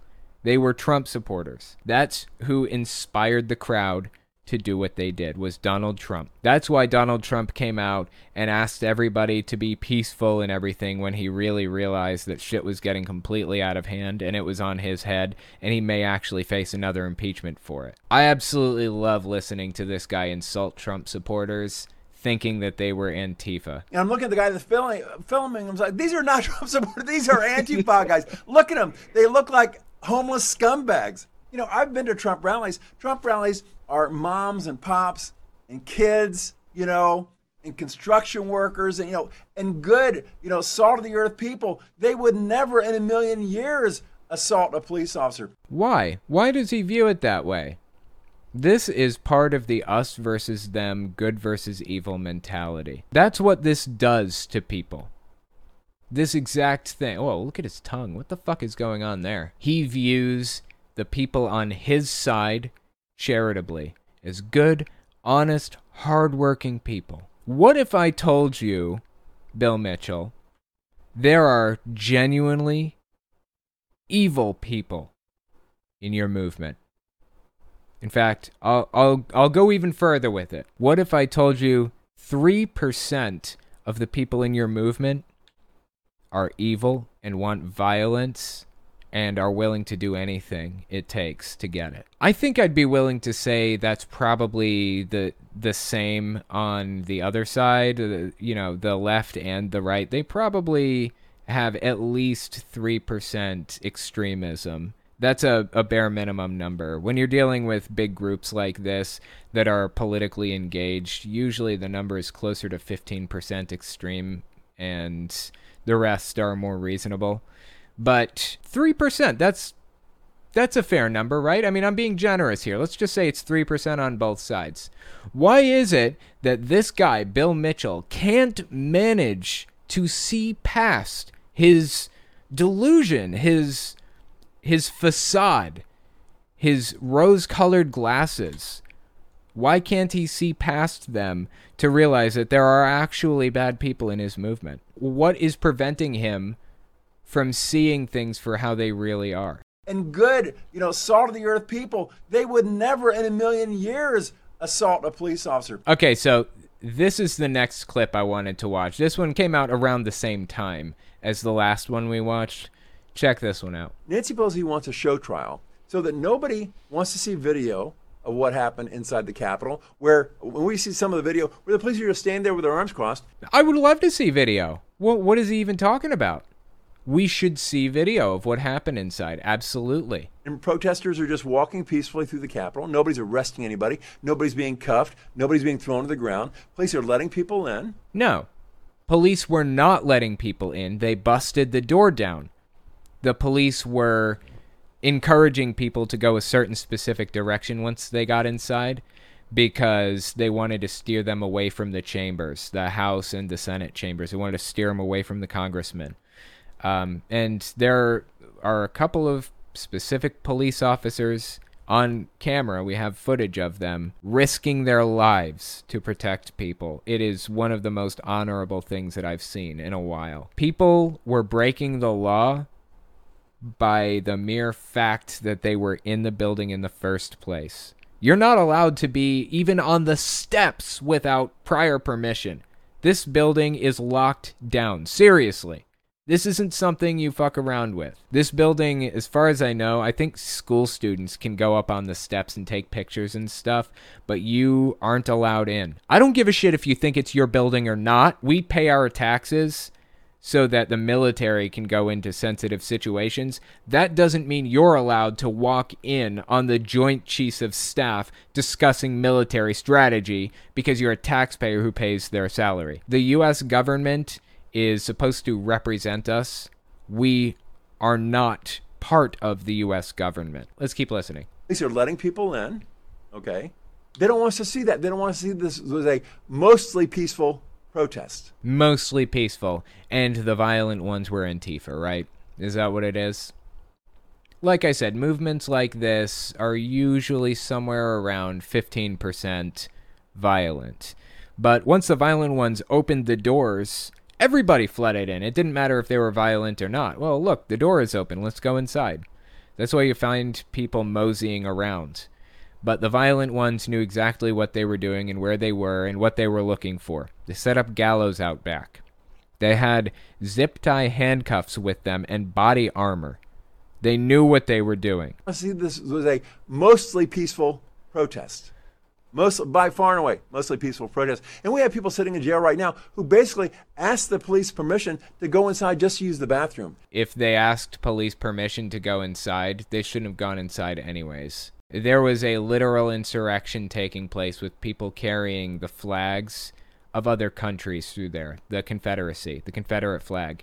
They were Trump supporters. That's who inspired the crowd to do what they did was Donald Trump. That's why Donald Trump came out and asked everybody to be peaceful and everything when he really realized that shit was getting completely out of hand and it was on his head and he may actually face another impeachment for it. I absolutely love listening to this guy insult Trump supporters thinking that they were Antifa. And I'm looking at the guy that's filming. Filming. I'm like, these are not Trump supporters. These are Antifa guys. Look at them. They look like homeless scumbags. You know, I've been to Trump rallies. Trump rallies are moms and pops and kids, you know, and construction workers and you know and good, you know, salt of the earth people. They would never in a million years assault a police officer. Why? Why does he view it that way? This is part of the us versus them, good versus evil mentality. That's what this does to people. This exact thing. Oh, look at his tongue. What the fuck is going on there? He views the people on his side charitably as good, honest, hardworking people. What if I told you, Bill Mitchell, there are genuinely evil people in your movement? In fact, I'll, I'll, I'll go even further with it. What if I told you 3% of the people in your movement are evil and want violence and are willing to do anything it takes to get it. I think I'd be willing to say that's probably the the same on the other side, uh, you know, the left and the right. They probably have at least 3% extremism. That's a, a bare minimum number. When you're dealing with big groups like this that are politically engaged, usually the number is closer to 15% extreme and the rest are more reasonable. But 3%, that's that's a fair number, right? I mean, I'm being generous here. Let's just say it's 3% on both sides. Why is it that this guy, Bill Mitchell, can't manage to see past his delusion, his his facade, his rose-colored glasses? Why can't he see past them to realize that there are actually bad people in his movement? What is preventing him from seeing things for how they really are. And good, you know, salt of the earth people, they would never in a million years assault a police officer. Okay, so this is the next clip I wanted to watch. This one came out around the same time as the last one we watched. Check this one out. Nancy Pelosi wants a show trial so that nobody wants to see video of what happened inside the Capitol, where when we see some of the video where the police are just standing there with their arms crossed. I would love to see video. What, what is he even talking about? we should see video of what happened inside. Absolutely. And protesters are just walking peacefully through the Capitol. Nobody's arresting anybody. Nobody's being cuffed. Nobody's being thrown to the ground. Police are letting people in. No. Police were not letting people in. They busted the door down. The police were encouraging people to go a certain specific direction once they got inside because they wanted to steer them away from the chambers, the House and the Senate chambers. They wanted to steer them away from the congressmen. Um, and there are a couple of specific police officers on camera. We have footage of them risking their lives to protect people. It is one of the most honorable things that I've seen in a while. People were breaking the law by the mere fact that they were in the building in the first place. You're not allowed to be even on the steps without prior permission. This building is locked down. Seriously. This isn't something you fuck around with. This building, as far as I know, I think school students can go up on the steps and take pictures and stuff, but you aren't allowed in. I don't give a shit if you think it's your building or not. We pay our taxes so that the military can go into sensitive situations. That doesn't mean you're allowed to walk in on the Joint Chiefs of Staff discussing military strategy because you're a taxpayer who pays their salary. The U.S. government is supposed to represent us. We are not part of the U.S. government. Let's keep listening. These are letting people in, okay? They don't want us to see that. They don't want to see this was a mostly peaceful protest. Mostly peaceful, and the violent ones were Antifa, right? Is that what it is? Like I said, movements like this are usually somewhere around 15% violent. But once the violent ones opened the doors, everybody flooded in. It didn't matter if they were violent or not. Well, look, the door is open. Let's go inside. That's why you find people moseying around. But the violent ones knew exactly what they were doing and where they were and what they were looking for. They set up gallows out back. They had zip tie handcuffs with them and body armor. They knew what they were doing. I see this was a mostly peaceful protest. Most by far and away, mostly peaceful protest. And we have people sitting in jail right now who basically asked the police permission to go inside just to use the bathroom. If they asked police permission to go inside, they shouldn't have gone inside anyways. There was a literal insurrection taking place with people carrying the flags of other countries through there. The Confederacy, the Confederate flag.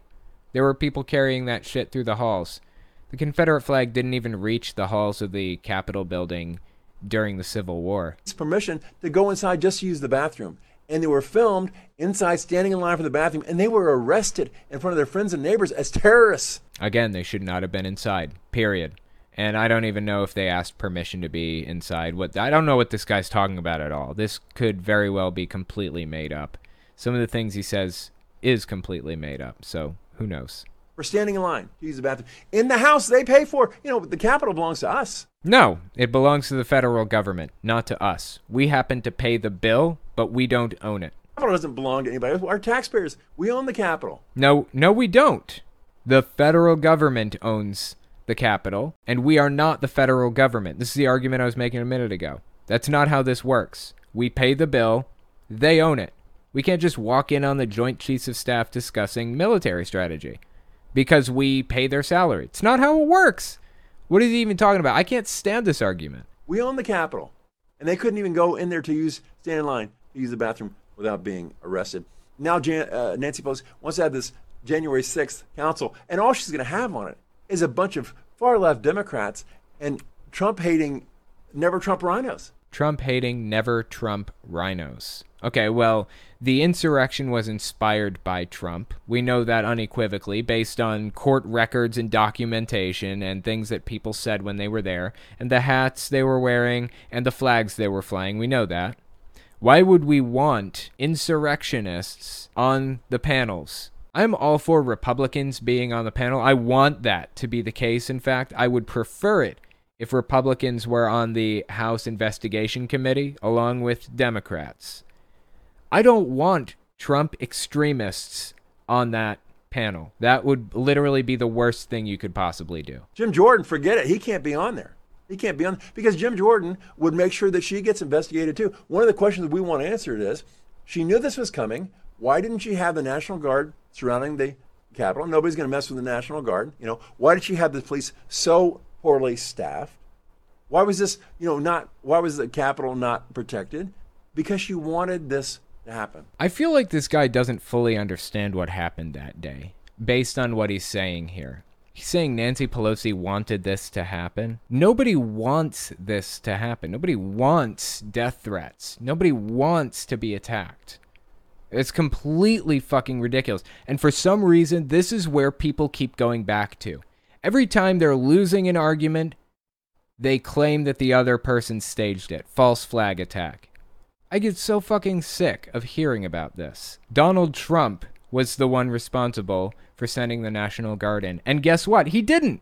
There were people carrying that shit through the halls. The Confederate flag didn't even reach the halls of the Capitol building during the Civil War. Permission to go inside just to use the bathroom. And they were filmed inside standing in line for the bathroom, and they were arrested in front of their friends and neighbors as terrorists. Again, they should not have been inside. Period. And I don't even know if they asked permission to be inside. What I don't know what this guy's talking about at all. This could very well be completely made up. Some of the things he says is completely made up. So who knows? We're standing in line to use the bathroom in the house they pay for. You know, the Capitol belongs to us. No, it belongs to the federal government, not to us. We happen to pay the bill, but we don't own it. The Capitol doesn't belong to anybody. Our taxpayers, we own the Capitol. No, no, we don't. The federal government owns the Capitol, and we are not the federal government. This is the argument I was making a minute ago. That's not how this works. We pay the bill, they own it. We can't just walk in on the Joint Chiefs of Staff discussing military strategy because we pay their salary. It's not how it works. What is he even talking about? I can't stand this argument. We own the Capitol, and they couldn't even go in there to use stand in line to use the bathroom without being arrested. Now Jan, uh, Nancy Pelosi wants to have this January 6th council, and all she's going to have on it is a bunch of far left Democrats and Trump hating, never Trump RINOs. Trump hating, never Trump RINOs. Okay, well, the insurrection was inspired by Trump. We know that unequivocally based on court records and documentation and things that people said when they were there, and the hats they were wearing and the flags they were flying. We know that. Why would we want insurrectionists on the panels? I'm all for Republicans being on the panel. I want that to be the case. In fact, I would prefer it if Republicans were on the House Investigation Committee along with Democrats. I don't want Trump extremists on that panel. That would literally be the worst thing you could possibly do. Jim Jordan, forget it. He can't be on there. He can't be on because Jim Jordan would make sure that she gets investigated too. One of the questions we want answered is she knew this was coming. Why didn't she have the National Guard surrounding the Capitol? Nobody's going to mess with the National Guard. You know, why did she have the police so poorly staffed? Why was this, you know, not, why was the Capitol not protected? Because she wanted this to happen. I feel like this guy doesn't fully understand what happened that day based on what he's saying here. He's saying Nancy Pelosi wanted this to happen. Nobody wants this to happen. Nobody wants death threats. Nobody wants to be attacked. It's completely fucking ridiculous. And for some reason, this is where people keep going back to. Every time they're losing an argument, they claim that the other person staged it. False flag attack. I get so fucking sick of hearing about this. Donald Trump was the one responsible for sending the National Guard in. And guess what? He didn't.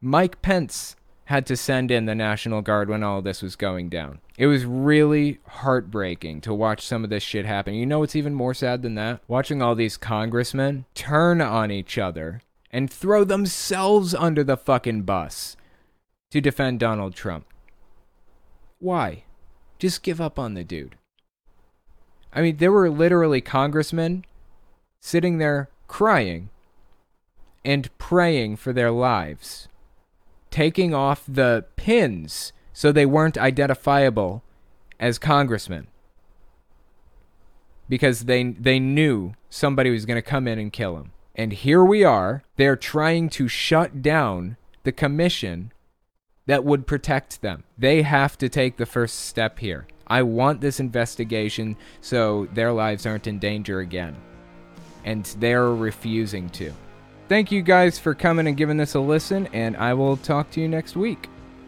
Mike Pence had to send in the National Guard when all this was going down. It was really heartbreaking to watch some of this shit happen. You know what's even more sad than that? Watching all these congressmen turn on each other and throw themselves under the fucking bus to defend Donald Trump. Why? Just give up on the dude. I mean, there were literally congressmen sitting there crying and praying for their lives, taking off the pins so they weren't identifiable as congressmen because they they knew somebody was going to come in and kill them. And here we are, they're trying to shut down the commission that would protect them. They have to take the first step here. I want this investigation so their lives aren't in danger again. And they're refusing to. Thank you guys for coming and giving this a listen, and I will talk to you next week.